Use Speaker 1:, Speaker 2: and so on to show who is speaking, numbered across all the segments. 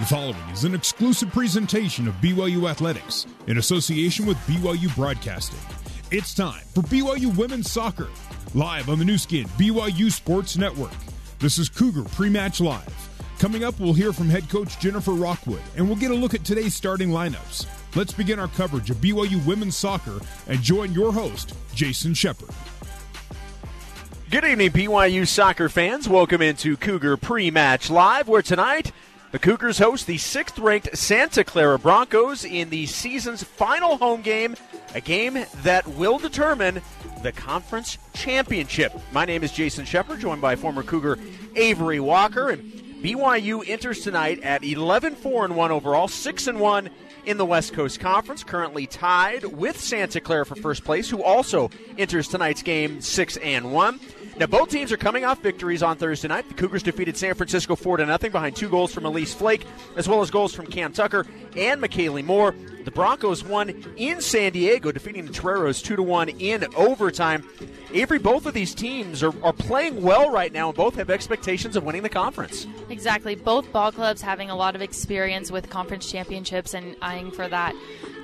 Speaker 1: The following is an exclusive presentation of BYU Athletics in association with BYU Broadcasting. It's time for BYU Women's Soccer, live on the Nu Skin BYU Sports Network. This is Cougar Pre-Match Live. Coming up, we'll hear from head coach Jennifer Rockwood, and we'll get a look at today's starting lineups. Let's begin our coverage of BYU Women's Soccer and join your host, Jason Shepard.
Speaker 2: Good evening, BYU soccer fans. Welcome into Cougar Pre-Match Live, where tonight the Cougars host the sixth ranked Santa Clara Broncos in the season's final home game, a game that will determine the conference championship. My name is Jason Shepard, joined by former Cougar Avery Walker. And BYU enters tonight at 11 4 and 1 overall, 6 and 1 in the West Coast Conference, currently tied with Santa Clara for first place, who also enters tonight's game 6 and 1. Now, both teams are coming off victories on Thursday night. The Cougars defeated San Francisco 4 to nothing behind two goals from Elise Flake, as well as goals from Cam Tucker and McKaylee Moore. The Broncos won in San Diego, defeating the Toreros 2 to 1 in overtime. Avery, both of these teams are, are playing well right now, and both have expectations of winning the conference.
Speaker 3: Exactly. Both ball clubs having a lot of experience with conference championships and eyeing for that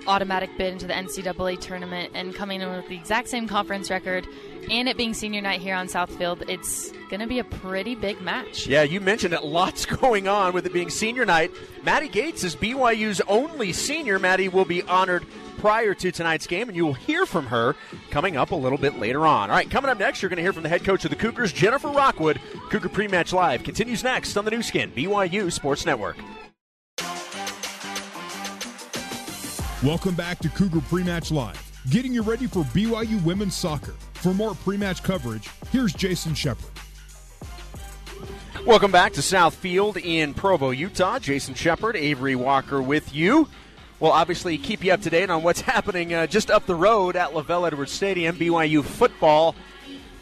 Speaker 3: automatic bid into the NCAA tournament and coming in with the exact same conference record and it being senior night here on Southfield, it's going to be a pretty big match.
Speaker 2: Yeah, you mentioned it. Lots going on with it being senior night. Maddie Gates is BYU's only senior. Maddie will be honored prior to tonight's game, and you will hear from her coming up a little bit later on. All right, coming up next, you're going to hear from the head coach of the Cougars, Jennifer Rockwood. Cougar Pre-Match Live continues next on the Nu Skin, BYU Sports Network.
Speaker 1: Welcome back to Cougar Pre-Match Live, getting you ready for BYU women's soccer. For more pre-match coverage, here's Jason Shepard.
Speaker 2: Welcome back to Southfield in Provo, Utah. Jason Shepard, Avery Walker with you. We'll obviously keep you up to date on what's happening uh, just up the road at LaVell Edwards Stadium. BYU football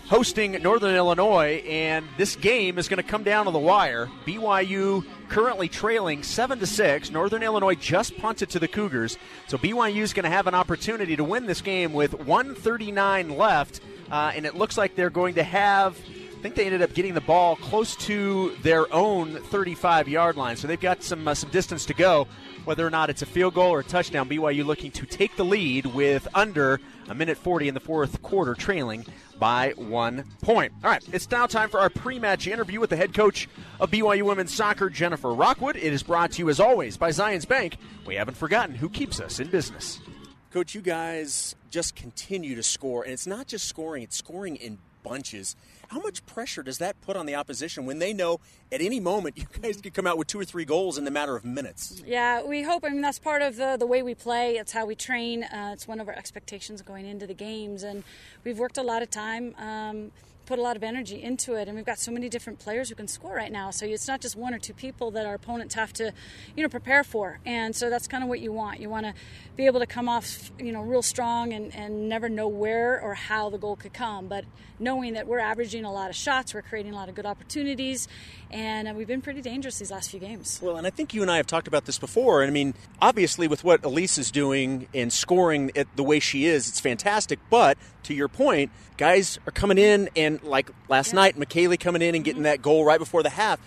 Speaker 2: hosting Northern Illinois, and this game is going to come down to the wire. BYU currently trailing seven to six. Northern Illinois just punted to the Cougars, so BYU is going to have an opportunity to win this game with 139 left, uh, and it looks like they're going to have. Think they ended up getting the ball close to their own 35 yard line, so they've got some uh, some distance to go. Whether or not it's a field goal or a touchdown, BYU looking to take the lead with under a minute 40 in the fourth quarter, trailing by one point. All right, it's now time for our pre match interview with the head coach of BYU Women's Soccer, Jennifer Rockwood. It is brought to you, as always, by Zions Bank. We haven't forgotten who keeps us in business.
Speaker 4: Coach, you guys just continue to score, and it's not just scoring, it's scoring in bunches. How much pressure does that put on the opposition when they know at any moment you guys could come out with two or three goals in the matter of minutes?
Speaker 5: Yeah, we hope. I mean, that's part of the, the way we play. It's how we train. Uh, it's one of our expectations going into the games. And we've worked a lot of time. Um, put a lot of energy into it and we've got so many different players who can score right now. So it's not just one or two people that our opponents have to you know prepare for. And so that's kind of what you want. You want to be able to come off you know real strong and, and never know where or how the goal could come. But knowing that we're averaging a lot of shots we're creating a lot of good opportunities and uh, we've been pretty dangerous these last few games.
Speaker 4: Well and i think you and i have talked about this before. And i mean obviously with what elise is doing and scoring it the way she is it's fantastic. But to your point guys are coming in and like last yeah. night McKaylee coming in and getting that goal right before the half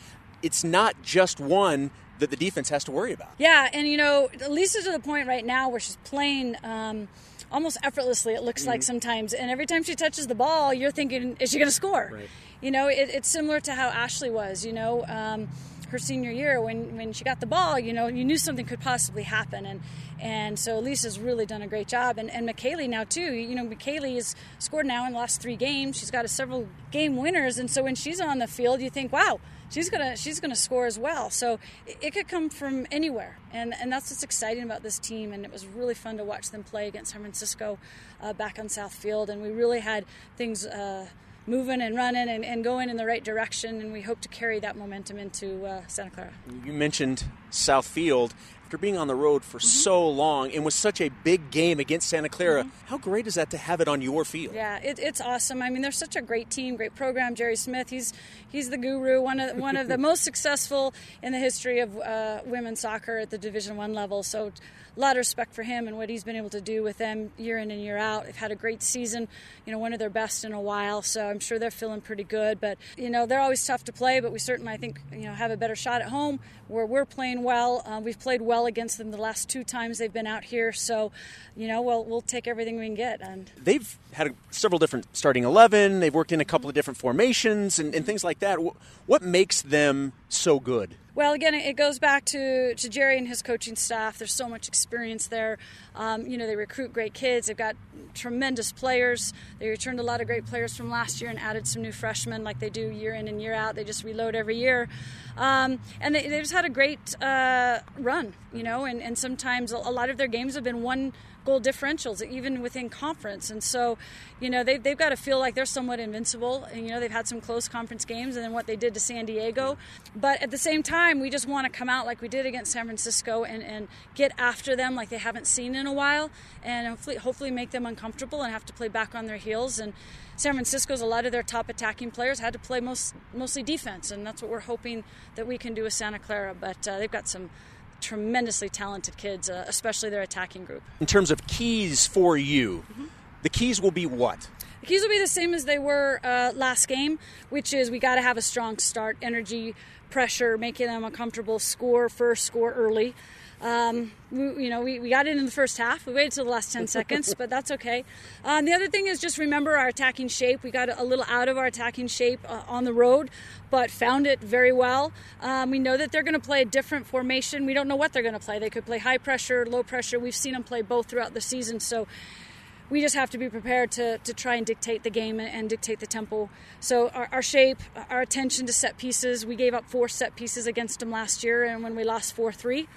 Speaker 4: it's not just one that the defense has to worry about.
Speaker 5: Yeah and you know lisa's to the point right now where she's playing um, almost effortlessly it looks mm-hmm. like sometimes. And every time she touches the ball you're thinking is she going to score?
Speaker 4: Right.
Speaker 5: You know it, it's similar to how ashley was you know um, her senior year when, when she got the ball you know you knew something could possibly happen and and so Lisa's really done a great job and, and McKaylee now too you know McKaylee has scored now in the last three games she's got a several game winners and so when she's on the field you think wow she's gonna she's gonna score as well. So it, it, could come from anywhere, and and that's what's exciting about this team. And it was really fun to watch them play against San Francisco uh, back on South Field, and we really had things. Uh, moving and running and, and, going in the right direction, and we hope to carry that momentum into uh, Santa Clara.
Speaker 4: You mentioned South Field. after being on the road for
Speaker 5: Mm-hmm.
Speaker 4: so long and with such a big game against Santa Clara, how great is that to have it on your field?
Speaker 5: Mm-hmm. Yeah, it, it's awesome. I mean, they're such a great team, great program. Jerry Smith, he's he's the guru, one of one of the most successful in the history of uh, women's soccer at the Division One level. So, a lot of respect for him and what he's been able to do with them year in and year out. They've had a great season, you know, one of their best in a while. So I'm sure they're feeling pretty good. But you know, they're always tough to play, but we certainly, I think, you know, have a better shot at home where we're playing well. Uh, we've played well against them the last two times they've been out here. So, you know, we'll we'll take everything we can get. And
Speaker 4: They've had a, several different starting 11, they've worked in a couple of different formations and, and things like that. What makes them so good?
Speaker 5: Well, again, it goes back to, to Jerry and his coaching staff. There's so much experience there. Um, you know, they recruit great kids. They've got tremendous players. They returned a lot of great players from last year and added some new freshmen, like they do year in and year out. They just reload every year, um, and they, they just had a great uh, run. You know, and, and sometimes a lot of their games have been one goal differentials, even within conference. And so, you know, they've, they've got to feel like they're somewhat invincible. And, you know, they've had some close conference games and then what they did to San Diego. But at the same time, we just want to come out like we did against San Francisco and, and get after them like they haven't seen in a while and hopefully, hopefully make them uncomfortable and have to play back on their heels. And San Francisco's a lot of their top attacking players had to play most mostly defense, and that's what we're hoping that we can do with Santa Clara. But uh, they've got some tremendously talented kids, uh, especially their attacking group.
Speaker 4: In terms of keys for you, the keys will be what?
Speaker 5: The keys will be the same as they were uh, last game, which is we got to have a strong start, energy, pressure, making them uncomfortable, score first, score early. Um, we, you know, we, we got it in the first half. We waited till the last 10 seconds, but that's okay. Um, the other thing is just remember our attacking shape. We got a little out of our attacking shape uh, on the road, but found it very well. Um, we know that they're going to play a different formation. We don't know what they're going to play. They could play high pressure, low pressure. We've seen them play both throughout the season, so we just have to be prepared to, to try and dictate the game and, and dictate the tempo. So our, our shape, our attention to set pieces. We gave up four set pieces against them last year, and when we lost four three,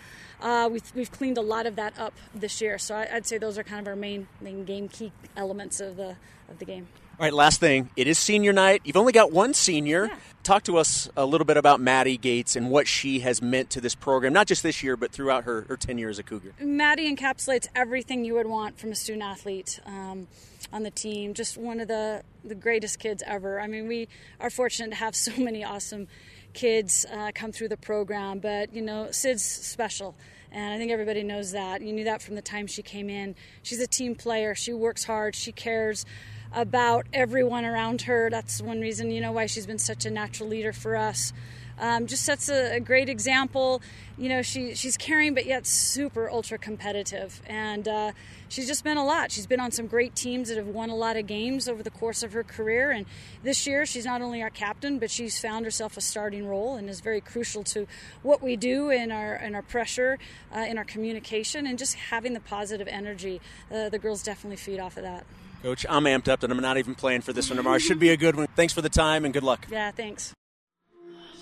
Speaker 5: uh, we've, we've cleaned a lot of that up this year. So I, I'd say those are kind of our main main game key elements of the of the game.
Speaker 4: All right, last thing. It is senior night. You've only got one senior.
Speaker 5: Yeah.
Speaker 4: Talk to us a little bit about Maddie Gates and what she has meant to this program, not just this year, but throughout her, her tenure as a Cougar.
Speaker 5: Maddie encapsulates everything you would want from a student athlete um, on the team. Just one of the, the greatest kids ever. I mean, we are fortunate to have so many awesome kids uh, come through the program, but you know, Sid's special. And I think everybody knows that. You knew that from the time she came in. She's a team player. She works hard. She cares about everyone around her. That's one reason, you know, why she's been such a natural leader for us. Um, just sets a, a, great example. You know, she she's caring, but yet super ultra competitive, and uh, she's just been a lot. She's been on some great teams that have won a lot of games over the course of her career. And this year, she's not only our captain, but she's found herself a starting role and is very crucial to what we do in our in our pressure, uh, in our communication, and just having the positive energy. Uh, the girls definitely feed off of that.
Speaker 4: Coach, I'm amped up, and I'm not even playing for this one tomorrow. Should be a good one. Thanks for the time, and good luck.
Speaker 5: Yeah, thanks.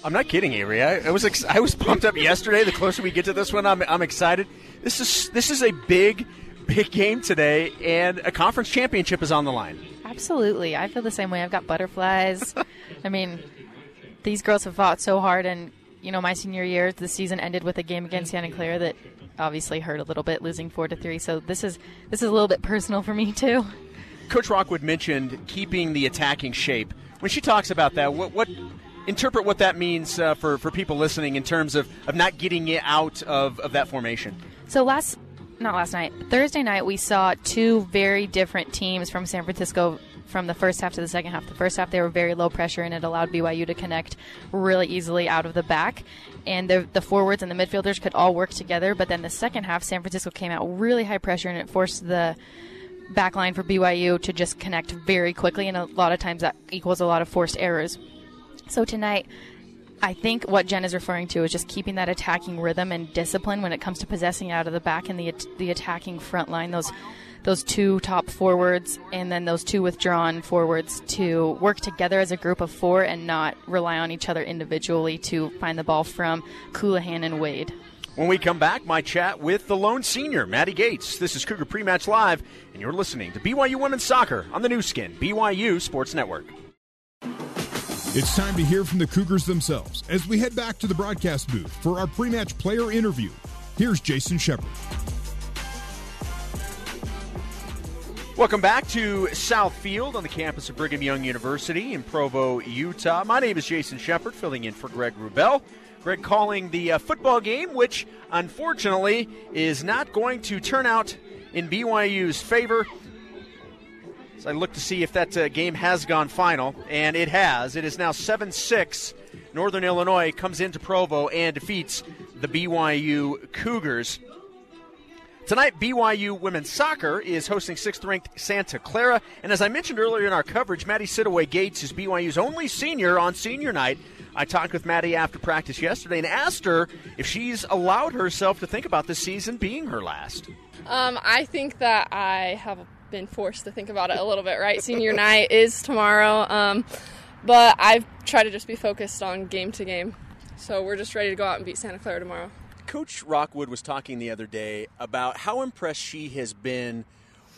Speaker 2: I'm not kidding, Avery. I, I was ex- I was pumped up yesterday. The closer we get to this one, I'm, I'm excited. This is this is a big, big game today, and a conference championship is on the line.
Speaker 3: Absolutely, I feel the same way. I've got butterflies. I mean, these girls have fought so hard, and you know, my senior year, the season ended with a game against Santa Clara that obviously hurt a little bit, losing four to three. So this is this is a little bit personal for me too.
Speaker 2: Coach Rockwood mentioned keeping the attacking shape. When she talks about that, what what interpret what that means uh, for, for people listening in terms of, of not getting it out of, of that formation.
Speaker 3: So last, not last night, Thursday night, we saw two very different teams from San Francisco from the first half to the second half. The first half, they were very low pressure, and it allowed BYU to connect really easily out of the back. And the, the forwards and the midfielders could all work together. But then the second half, San Francisco came out really high pressure, and it forced the back line for BYU to just connect very quickly. And a lot of times that equals a lot of forced errors. So tonight, I think what Jen is referring to is just keeping that attacking rhythm and discipline when it comes to possessing out of the back and the the attacking front line. Those those two top forwards and then those two withdrawn forwards to work together as a group of four and not rely on each other individually to find the ball from Colohan and Wade.
Speaker 2: When we come back, my chat with the lone senior, Maddie Gates. This is Cougar Pre-Match Live, and you're listening to BYU Women's Soccer on the Nu Skin, BYU Sports Network.
Speaker 1: It's time to hear from the Cougars themselves as we head back to the broadcast booth for our pre match player interview. Here's Jason Shepard.
Speaker 2: Welcome back to Southfield on the campus of Brigham Young University in Provo, Utah. My name is Jason Shepard, filling in for Greg Wrubell. Greg calling the uh, football game, which unfortunately is not going to turn out in BYU's favor. I look to see if that uh, game has gone final, and it has. It is now 7 6. Northern Illinois comes into Provo and defeats the BYU Cougars. Tonight, BYU women's soccer is hosting sixth ranked Santa Clara. And as I mentioned earlier in our coverage, Maddie Sidaway Gates is BYU's only senior on senior night. I talked with Maddie after practice yesterday and asked her if she's allowed herself to think about this season being her last.
Speaker 6: Um, I think that I have been forced to think about it a little bit, right? Senior night is tomorrow. Um, but I've tried to just be focused on game to game. So we're just ready to go out and beat Santa Clara tomorrow.
Speaker 4: Coach Rockwood was talking the other day about how impressed she has been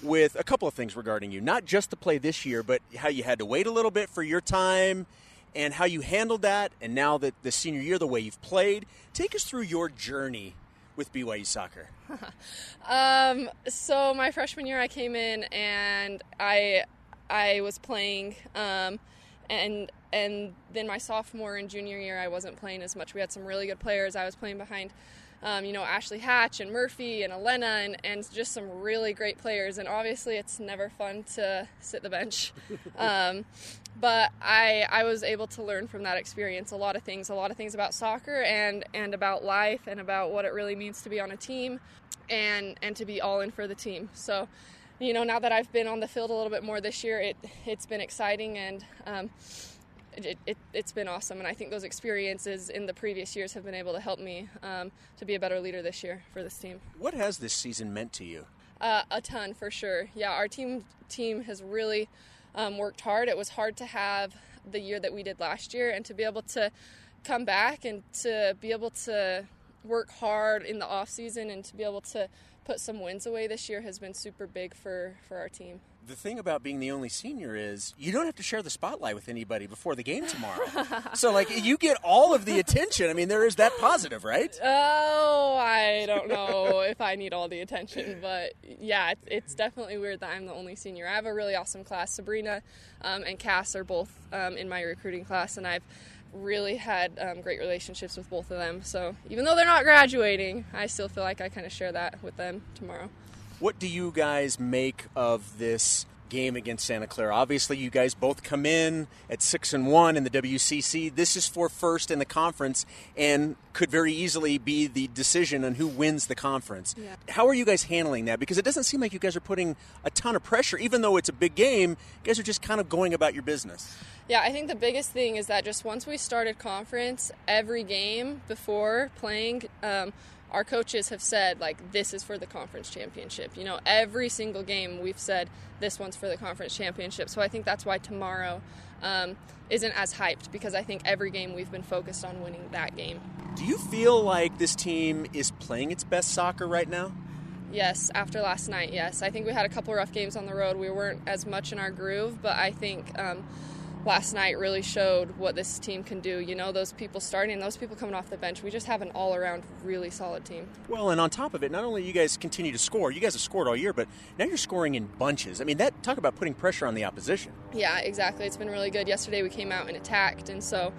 Speaker 4: with a couple of things regarding you. Not just to play this year, but how you had to wait a little bit for your time and how you handled that. And now that the senior year, the way you've played. Take us through your journey with BYU soccer.
Speaker 6: um, so my freshman year, I came in and I I was playing, um, and and then my sophomore and junior year, I wasn't playing as much. We had some really good players. I was playing behind um, you know, Ashley Hatch and Murphy and Elena and, and just some really great players. And obviously, it's never fun to sit the bench. But I, I was able to learn from that experience a lot of things, a lot of things about soccer and, and about life and about what it really means to be on a team and, and to be all in for the team. So, you know, now that I've been on the field a little bit more this year, it, it's been exciting and, um, it, it, has been awesome. And I think those experiences in the previous years have been able to help me um, to be a better leader this year for this team.
Speaker 4: What has this season meant to you?
Speaker 6: Uh, a ton for sure. Yeah, our team team has really um, worked hard. It was hard to have the year that we did last year, and to be able to come back and to be able to work hard in the off season and to be able to put some wins away this year has been super big for for our team
Speaker 4: the thing about being the only senior is you don't have to share the spotlight with anybody before the game tomorrow. so like you get all of the attention. I mean, there is that positive, right?
Speaker 6: Oh, I don't know if I need all the attention, but yeah, it's definitely weird that I'm the only senior. I have a really awesome class. Sabrina um, and Cass are both um, in my recruiting class, and I've really had um, great relationships with both of them. So even though they're not graduating, I still feel like I kind of share that with them tomorrow.
Speaker 4: What do you guys make of this game against Santa Clara? Obviously, you guys both come in at six and one in the WCC. This is for first in the conference, and could very easily be the decision on who wins the conference. Yeah. How are you guys handling that? Because it doesn't seem like you guys are putting a ton of pressure, even though it's a big game. You guys are just kind of going about your business.
Speaker 6: Yeah, I think the biggest thing is that just once we started conference, every game before playing. Um, our coaches have said like this is for the conference championship. You know, every single game we've said this one's for the conference championship. So I think that's why tomorrow um, isn't as hyped because I think every game we've been focused on winning that game.
Speaker 4: Do you feel like this team is playing its best soccer right now?
Speaker 6: Yes, after last night, yes. I think we had a couple rough games on the road. We weren't as much in our groove, but I think. Um, last night really showed what this team can do. You know, those people starting, those people coming off the bench. We just have an all around really solid team.
Speaker 4: Well, and on top of it, not only you guys continue to score, you guys have scored all year, but now you're scoring in bunches. I mean, that talk about putting pressure on the opposition.
Speaker 6: Yeah, exactly. It's been really good. Yesterday we came out and attacked, and so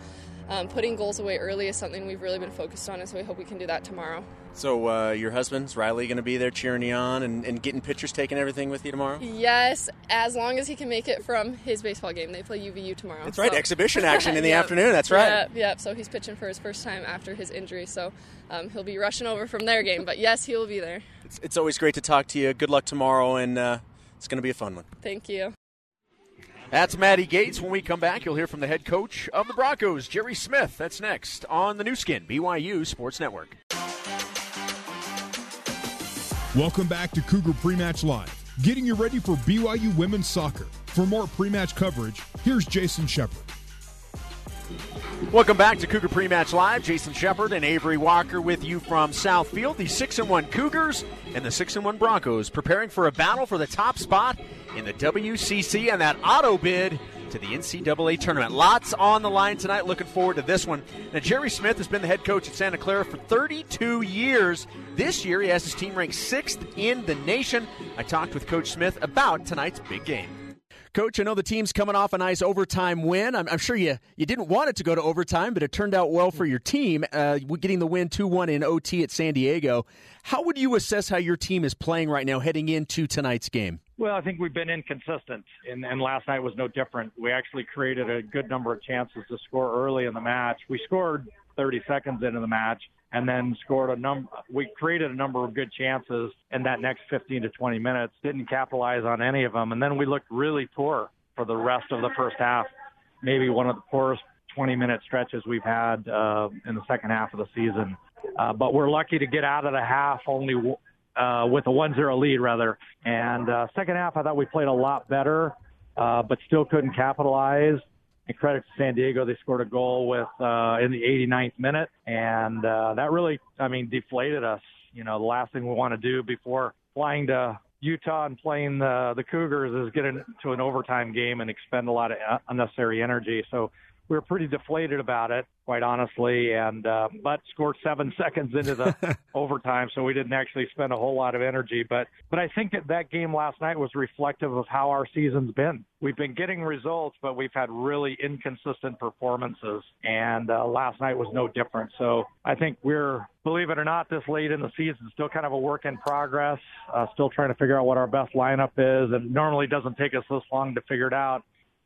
Speaker 6: um, putting goals away early is something we've really been focused on, and so we hope we can do that tomorrow.
Speaker 4: So, uh, your husband's Riley going to be there cheering you on and, and getting pictures taken, everything with you tomorrow?
Speaker 6: Yes, as long as he can make it from his baseball game. They play UVU tomorrow.
Speaker 4: That's so. right, exhibition action in the yep. afternoon. That's right.
Speaker 6: Yep, yep. So he's pitching for his first time after his injury. So um, he'll be rushing over from their game. But yes, he will be there.
Speaker 4: It's, it's always great to talk to you. Good luck tomorrow, and uh, it's going to be a fun one.
Speaker 6: Thank you.
Speaker 2: That's Maddie Gates. When we come back, you'll hear from the head coach of the Broncos, Jerry Smith. That's next on the Nu Skin, BYU Sports Network.
Speaker 1: Welcome back to Cougar Pre-Match Live, getting you ready for BYU women's soccer. For more pre-match coverage, here's Jason Shepard.
Speaker 2: Welcome back to Cougar Pre-Match Live. Jason Shepard and Avery Walker with you from Southfield. The six and one Cougars and the six and one Broncos preparing for a battle for the top spot in the WCC and that auto bid to the NCAA tournament. Lots on the line tonight. Looking forward to this one. Now, Jerry Smith has been the head coach at Santa Clara for 32 years. This year, he has his team ranked sixth in the nation. I talked with Coach Smith about tonight's big game. Coach, I know the team's coming off a nice overtime win. I'm, I'm, sure you, you didn't want it to go to overtime, but it turned out well for your team, uh, getting the win 2 1 in OT at San Diego. How would you assess how your team is playing right now heading into tonight's game?
Speaker 7: Well, I think we've been inconsistent, and, and last night was no different. We actually created a good number of chances to score early in the match. We scored 30 seconds into the match and then scored a number. We created a number of good chances in that next 15 to 20 minutes. Didn't capitalize on any of them, and then we looked really poor for the rest of the first half. Maybe one of the poorest 20 minute stretches we've had uh, in the second half of the season. Uh, but we're lucky to get out of the half only uh, with a 1-0 lead, rather. And uh, second half, I thought we played a lot better, uh, but still couldn't capitalize and credit to San Diego, they scored a goal with uh, in the 89th minute, and uh, that really, I mean, deflated us. You know, the last thing we want to do before flying to Utah and playing the the Cougars is get into an overtime game and expend a lot of uh, unnecessary energy. So we were pretty deflated about it, quite honestly, and uh, but scored seven seconds into the overtime, so we didn't actually spend a whole lot of energy. But but I think that that game last night was reflective of how our season's been. We've been getting results, but we've had really inconsistent performances, and uh, last night was no different. So I think we're, believe it or not, this late in the season, still kind of a work in progress. Uh, still trying to figure out what our best lineup is, and normally doesn't take us this long to figure it out.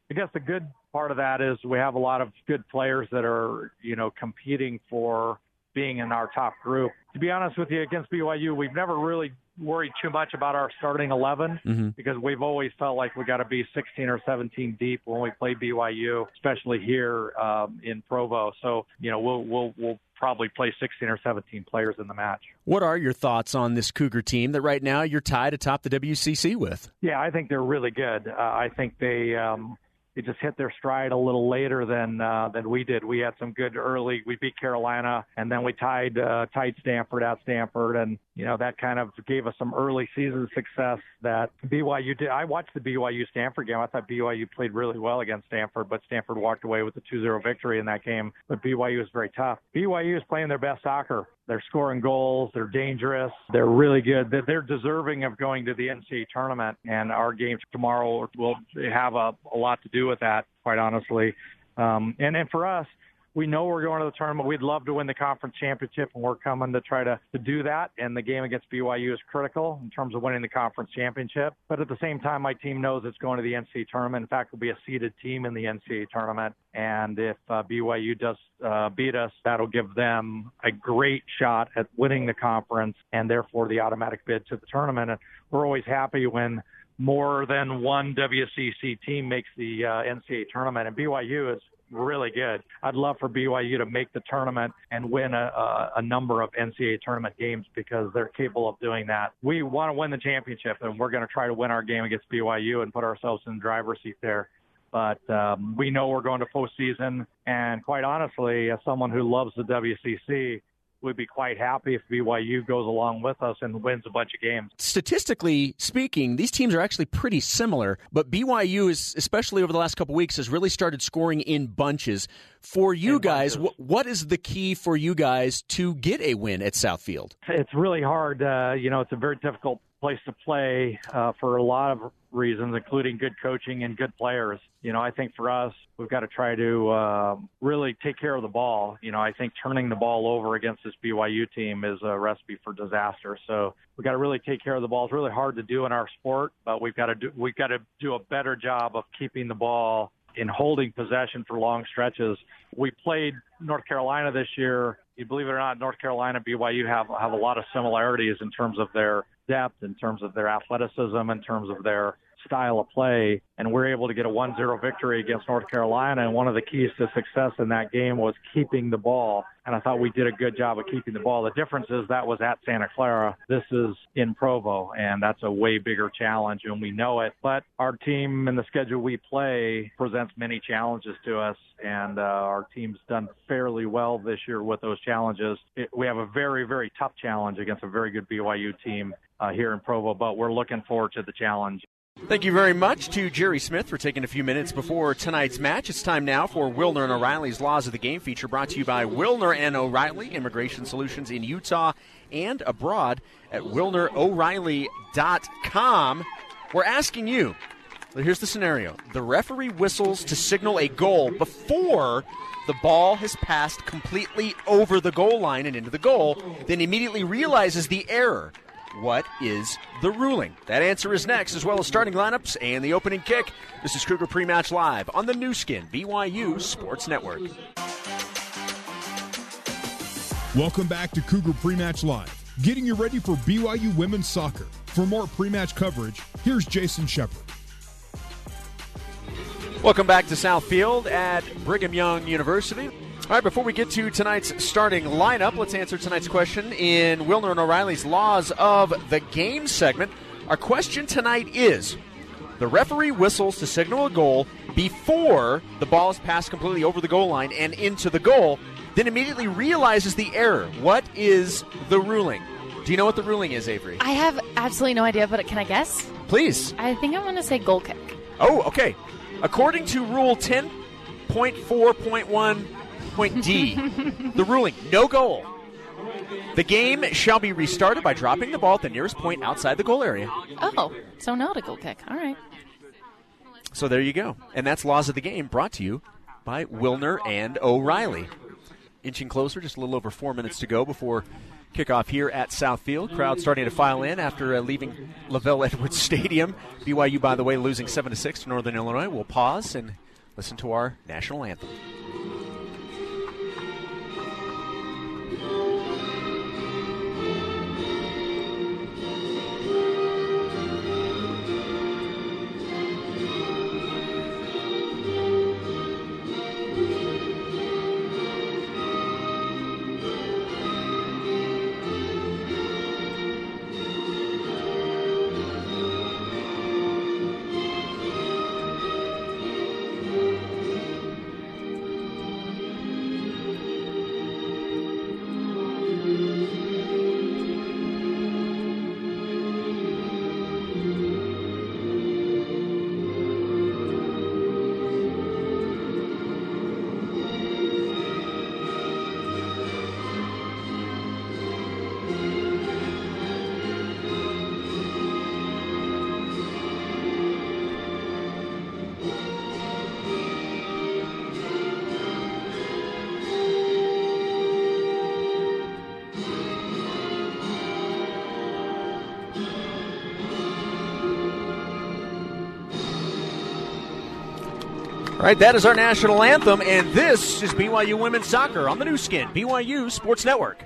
Speaker 7: I guess the good part of that is we have a lot of good players that are, you know, competing for being in our top group. To be honest with you, against BYU, we've never really worried too much about our starting 11 mm-hmm. because we've always felt like we got to be 16 or 17 deep when we play BYU, especially here um, in Provo. So, you know, we'll we'll we'll probably play 16 or 17 players in the match.
Speaker 2: What are your thoughts on this Cougar team that right now you're tied atop the WCC with?
Speaker 7: Yeah, I think they're really good. Uh, I think they um, they just hit their stride a little later than uh, than we did. We had some good early. We beat Carolina, and then we tied uh, tied Stanford at Stanford, and you know that kind of gave us some early season success that BYU did. I watched the BYU Stanford game. I thought BYU played really well against Stanford, but Stanford walked away with a 2-0 victory in that game. But BYU is very tough. BYU is playing their best soccer. They're scoring goals. They're dangerous. They're really good. They're deserving of going to the NCAA tournament, and our games tomorrow will have a, a lot to do with that, quite honestly. Um, and and for us, we know we're going to the tournament. We'd love to win the conference championship, and we're coming to try to, to do that. And the game against BYU is critical in terms of winning the conference championship. But at the same time, my team knows it's going to the NCAA tournament. In fact, we'll be a seeded team in the NCAA tournament. And if uh, BYU does uh, beat us, that'll give them a great shot at winning the conference and therefore the automatic bid to the tournament. And we're always happy when more than one WCC team makes the uh, NCAA tournament, and BYU is really good. I'd love for BYU to make the tournament and win a, a, a number of NCAA tournament games because they're capable of doing that. We want to win the championship, and we're going to try to win our game against BYU and put ourselves in the driver's seat there. But um, we know we're going to postseason, and quite honestly, as someone who loves the WCC, would be quite happy if BYU goes along with us and wins a bunch of games.
Speaker 2: Statistically speaking, these teams are actually pretty similar, but BYU is, especially over the last couple weeks, has really started scoring in bunches. For you in guys, w- what is the key for you guys to get a win at Southfield?
Speaker 7: It's really hard. Uh, you know, it's a very difficult place to play uh, for a lot of reasons, including good coaching and good players. You know, I think for us, we've got to try to uh, really take care of the ball. You know, I think turning the ball over against this BYU team is a recipe for disaster. So we've got to really take care of the ball. It's really hard to do in our sport, but we've got to do we've got to do a better job of keeping the ball in holding possession for long stretches. We played North Carolina this year. You believe it or not, North Carolina, BYU have have a lot of similarities in terms of their depth, in terms of their athleticism, in terms of their style of play, and we're able to get a 1-0 victory against North Carolina. And one of the keys to success in that game was keeping the ball. And I thought we did a good job of keeping the ball. The difference is that was at Santa Clara. This is in Provo, and that's a way bigger challenge, and we know it. But our team and the schedule we play presents many challenges to us, and uh, our team's done fairly well this year with those challenges. It, we have a very, very tough challenge against a very good BYU team uh, here in Provo, but we're looking forward to the challenge.
Speaker 2: Thank you very much to Jerry Smith for taking a few minutes before tonight's match. It's time now for Wilner and O'Reilly's Laws of the Game feature brought to you by Wilner and O'Reilly Immigration Solutions in Utah and abroad at WilnerO'Reilly.com. We're asking you here's the scenario the referee whistles to signal a goal before the ball has passed completely over the goal line and into the goal, then immediately realizes the error. What is the ruling? That answer is next, as well as starting lineups and the opening kick. This is Cougar Pre-Match Live on the Nu Skin, BYU Sports Network.
Speaker 1: Welcome back to Cougar Pre-Match Live, getting you ready for BYU women's soccer. For more pre-match coverage, here's Jason Shepard.
Speaker 2: Welcome back to Southfield at Brigham Young University. All right, before we get to tonight's starting lineup, let's answer tonight's question in Wilner and O'Reilly's Laws of the Game segment. Our question tonight is the referee whistles to signal a goal before the ball is passed completely over the goal line and into the goal, then immediately realizes the error. What is the ruling? Do you know what the ruling is, Avery?
Speaker 3: I have absolutely no idea, but can I guess?
Speaker 2: Please.
Speaker 3: I think I'm going to say goal kick.
Speaker 2: Oh, okay. According to Rule 10.4.1 point D. the ruling no goal. The game shall be restarted by dropping the ball at the nearest point outside the goal area.
Speaker 3: Oh, so not a goal kick. All right.
Speaker 2: So there you go. And that's Laws of the Game brought to you by Wilner and O'Reilly. Inching closer, just a little over four minutes to go before kickoff here at Southfield. Crowd starting to file in after uh, leaving LaVell Edwards Stadium. BYU, by the way, losing 7 to 6 to Northern Illinois. We'll pause and listen to our national anthem. All right, that is our national anthem, and this is BYU Women's Soccer on the Nu Skin, BYU Sports Network.